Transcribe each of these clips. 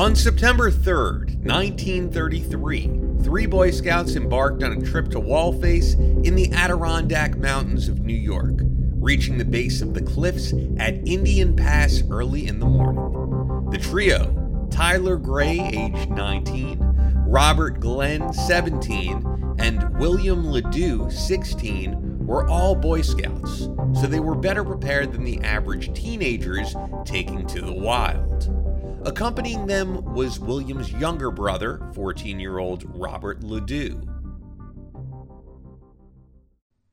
On September 3rd, 1933, three Boy Scouts embarked on a trip to Wallface in the Adirondack Mountains of New York, reaching the base of the cliffs at Indian Pass early in the morning. The trio, Tyler Gray, age 19, Robert Glenn, 17, and William Ledoux, 16, were all Boy Scouts, so they were better prepared than the average teenagers taking to the wild. Accompanying them was William's younger brother, 14 year old Robert Ledoux.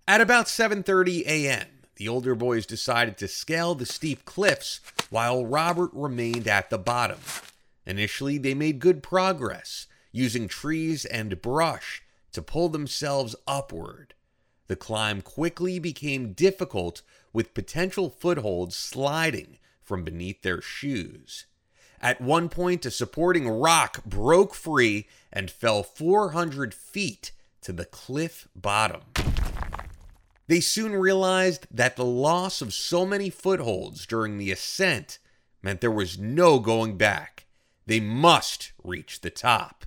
At about 7:30 a.m., the older boys decided to scale the steep cliffs while Robert remained at the bottom. Initially, they made good progress, using trees and brush to pull themselves upward. The climb quickly became difficult with potential footholds sliding from beneath their shoes. At one point, a supporting rock broke free and fell 400 feet to the cliff bottom. They soon realized that the loss of so many footholds during the ascent meant there was no going back. They must reach the top.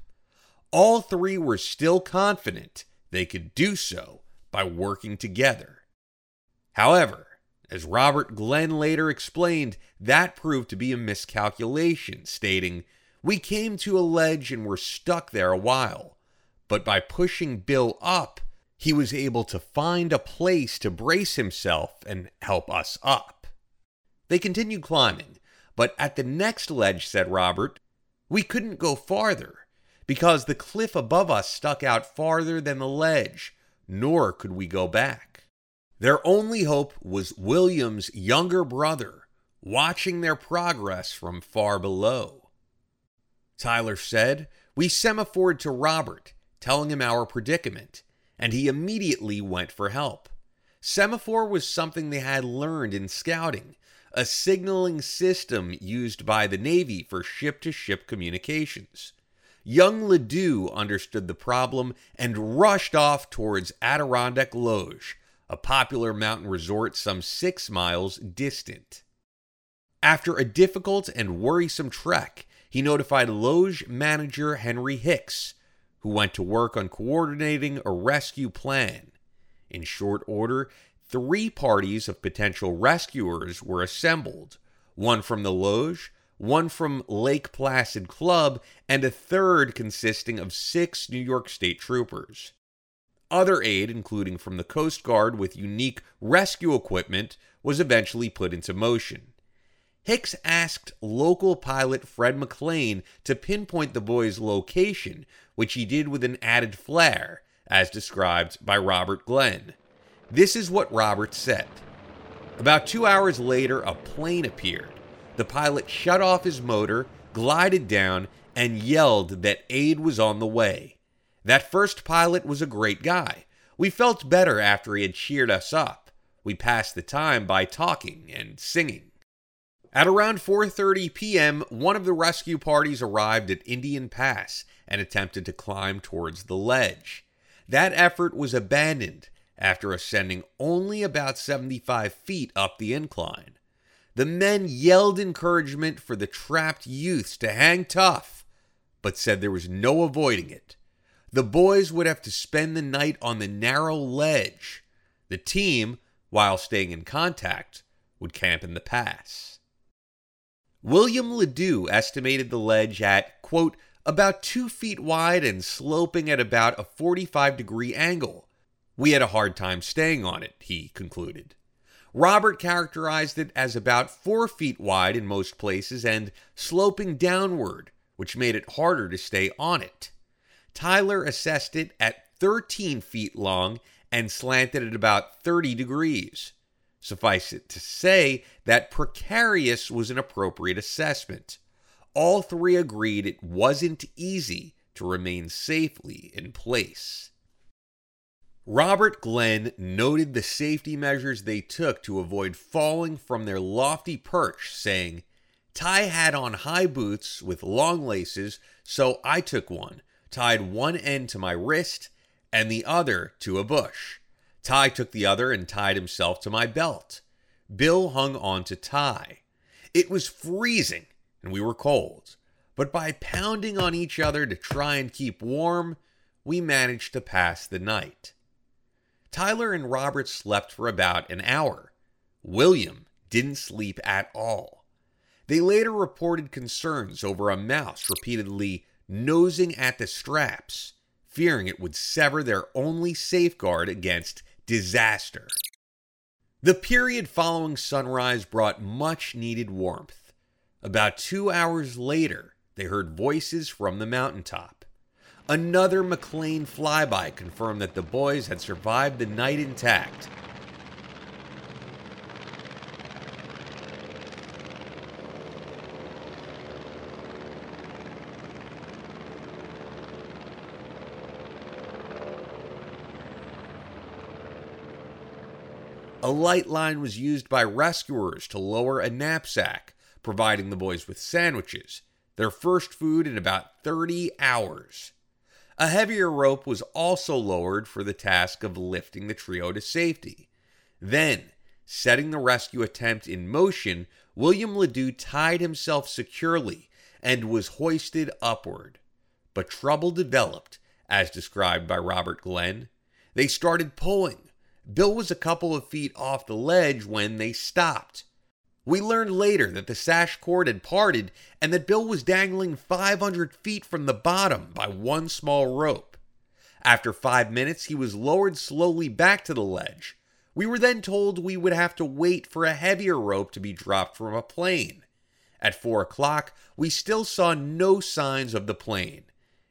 All three were still confident they could do so by working together. However, as Robert Glenn later explained, that proved to be a miscalculation, stating, We came to a ledge and were stuck there a while, but by pushing Bill up, he was able to find a place to brace himself and help us up. They continued climbing, but at the next ledge, said Robert, we couldn't go farther because the cliff above us stuck out farther than the ledge, nor could we go back. Their only hope was William's younger brother, watching their progress from far below. Tyler said, We semaphored to Robert, telling him our predicament, and he immediately went for help. Semaphore was something they had learned in scouting, a signaling system used by the Navy for ship to ship communications. Young Ledoux understood the problem and rushed off towards Adirondack Lodge, a popular mountain resort some six miles distant. After a difficult and worrisome trek, he notified Lodge manager Henry Hicks, who went to work on coordinating a rescue plan. In short order, three parties of potential rescuers were assembled one from the Lodge, one from Lake Placid Club, and a third consisting of six New York State troopers. Other aid, including from the Coast Guard with unique rescue equipment, was eventually put into motion. Hicks asked local pilot Fred McLean to pinpoint the boy's location, which he did with an added flair, as described by Robert Glenn. This is what Robert said. About two hours later, a plane appeared. The pilot shut off his motor, glided down, and yelled that aid was on the way. That first pilot was a great guy. We felt better after he had cheered us up. We passed the time by talking and singing. At around 4:30 p.m., one of the rescue parties arrived at Indian Pass and attempted to climb towards the ledge. That effort was abandoned after ascending only about 75 feet up the incline. The men yelled encouragement for the trapped youths to hang tough, but said there was no avoiding it. The boys would have to spend the night on the narrow ledge. The team, while staying in contact, would camp in the pass. William Ledoux estimated the ledge at, quote, about two feet wide and sloping at about a 45 degree angle. We had a hard time staying on it, he concluded. Robert characterized it as about four feet wide in most places and sloping downward, which made it harder to stay on it. Tyler assessed it at 13 feet long and slanted at about 30 degrees. Suffice it to say that precarious was an appropriate assessment. All three agreed it wasn't easy to remain safely in place. Robert Glenn noted the safety measures they took to avoid falling from their lofty perch, saying, Ty had on high boots with long laces, so I took one, tied one end to my wrist and the other to a bush. Ty took the other and tied himself to my belt. Bill hung on to Ty. It was freezing and we were cold, but by pounding on each other to try and keep warm, we managed to pass the night. Tyler and Robert slept for about an hour. William didn't sleep at all. They later reported concerns over a mouse repeatedly nosing at the straps, fearing it would sever their only safeguard against disaster. The period following sunrise brought much needed warmth. About two hours later, they heard voices from the mountaintop. Another McLean flyby confirmed that the boys had survived the night intact A light line was used by rescuers to lower a knapsack, providing the boys with sandwiches, their first food in about 30 hours. A heavier rope was also lowered for the task of lifting the trio to safety. Then, setting the rescue attempt in motion, William Ledoux tied himself securely and was hoisted upward. But trouble developed, as described by Robert Glenn. They started pulling, Bill was a couple of feet off the ledge when they stopped. We learned later that the sash cord had parted and that Bill was dangling 500 feet from the bottom by one small rope. After five minutes, he was lowered slowly back to the ledge. We were then told we would have to wait for a heavier rope to be dropped from a plane. At four o'clock, we still saw no signs of the plane.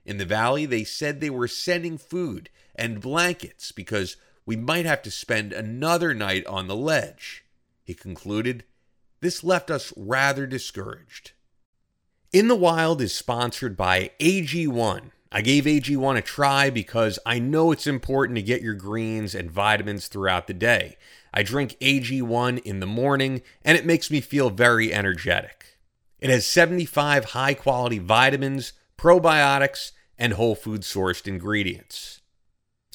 In the valley, they said they were sending food and blankets because we might have to spend another night on the ledge. He concluded, This left us rather discouraged. In the Wild is sponsored by AG1. I gave AG1 a try because I know it's important to get your greens and vitamins throughout the day. I drink AG1 in the morning and it makes me feel very energetic. It has 75 high quality vitamins, probiotics, and whole food sourced ingredients.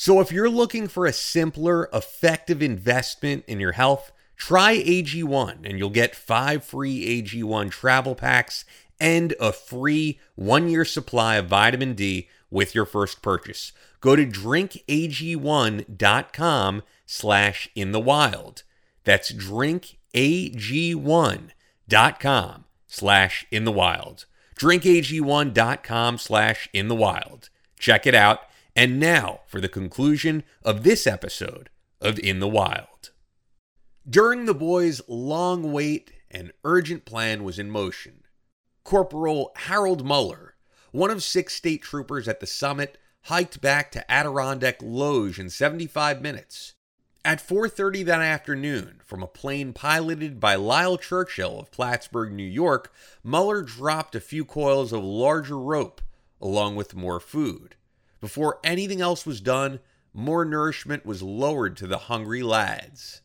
So, if you're looking for a simpler, effective investment in your health, try AG1 and you'll get five free AG1 travel packs and a free one year supply of vitamin D with your first purchase. Go to drinkag1.com slash in the wild. That's drinkag1.com slash in the wild. Drinkag1.com slash in the wild. Check it out and now for the conclusion of this episode of In the Wild. During the boys' long wait, an urgent plan was in motion. Corporal Harold Muller, one of six state troopers at the summit, hiked back to Adirondack Lodge in 75 minutes. At 4:30 that afternoon, from a plane piloted by Lyle Churchill of Plattsburgh, New York, Muller dropped a few coils of larger rope along with more food. Before anything else was done, more nourishment was lowered to the hungry lads.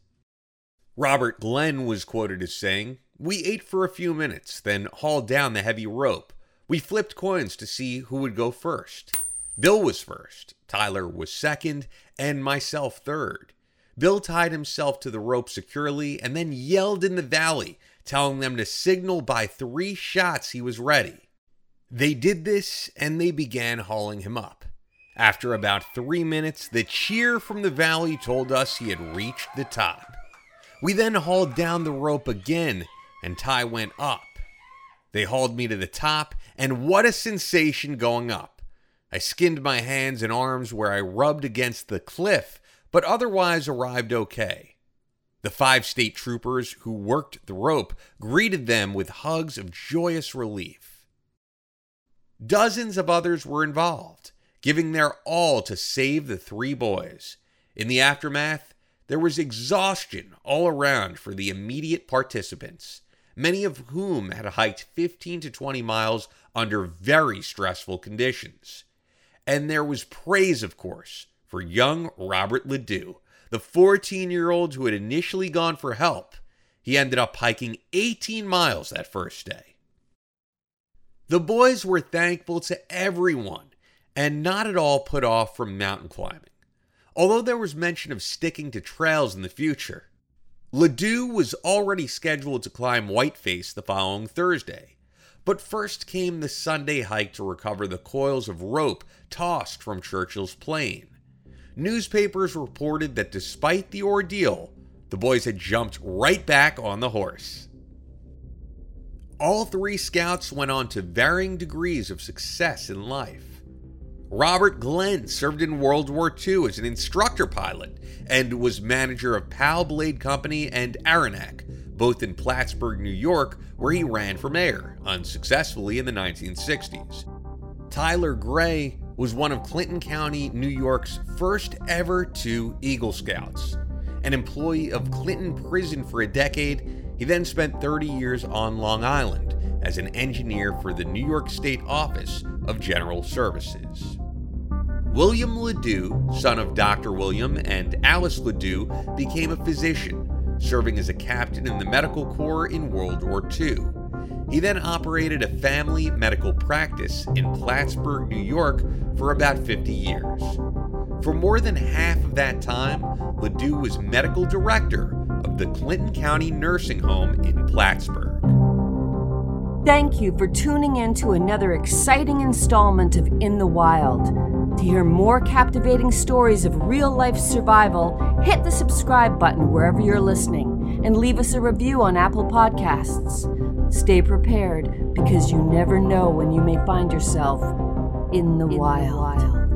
Robert Glenn was quoted as saying, We ate for a few minutes, then hauled down the heavy rope. We flipped coins to see who would go first. Bill was first, Tyler was second, and myself third. Bill tied himself to the rope securely and then yelled in the valley, telling them to signal by three shots he was ready. They did this and they began hauling him up. After about three minutes, the cheer from the valley told us he had reached the top. We then hauled down the rope again, and Ty went up. They hauled me to the top, and what a sensation going up! I skinned my hands and arms where I rubbed against the cliff, but otherwise arrived okay. The five state troopers who worked the rope greeted them with hugs of joyous relief. Dozens of others were involved giving their all to save the three boys. In the aftermath, there was exhaustion all around for the immediate participants, many of whom had hiked 15 to 20 miles under very stressful conditions. And there was praise, of course, for young Robert Ledoux, the 14 year old who had initially gone for help. He ended up hiking 18 miles that first day. The boys were thankful to everyone and not at all put off from mountain climbing, although there was mention of sticking to trails in the future. Ledoux was already scheduled to climb Whiteface the following Thursday, but first came the Sunday hike to recover the coils of rope tossed from Churchill's plane. Newspapers reported that despite the ordeal, the boys had jumped right back on the horse. All three scouts went on to varying degrees of success in life. Robert Glenn served in World War II as an instructor pilot and was manager of Pal Blade Company and Aranac, both in Plattsburgh, New York, where he ran for mayor, unsuccessfully in the 1960s. Tyler Gray was one of Clinton County, New York's first ever two Eagle Scouts. An employee of Clinton Prison for a decade, he then spent 30 years on Long Island as an engineer for the New York State Office of General Services. William Ledoux, son of Dr. William and Alice Ledoux, became a physician, serving as a captain in the medical corps in World War II. He then operated a family medical practice in Plattsburgh, New York for about 50 years. For more than half of that time, Ledoux was medical director of the Clinton County Nursing Home in Plattsburgh. Thank you for tuning in to another exciting installment of In the Wild. To hear more captivating stories of real life survival, hit the subscribe button wherever you're listening and leave us a review on Apple Podcasts. Stay prepared because you never know when you may find yourself in the, in wild. The wild.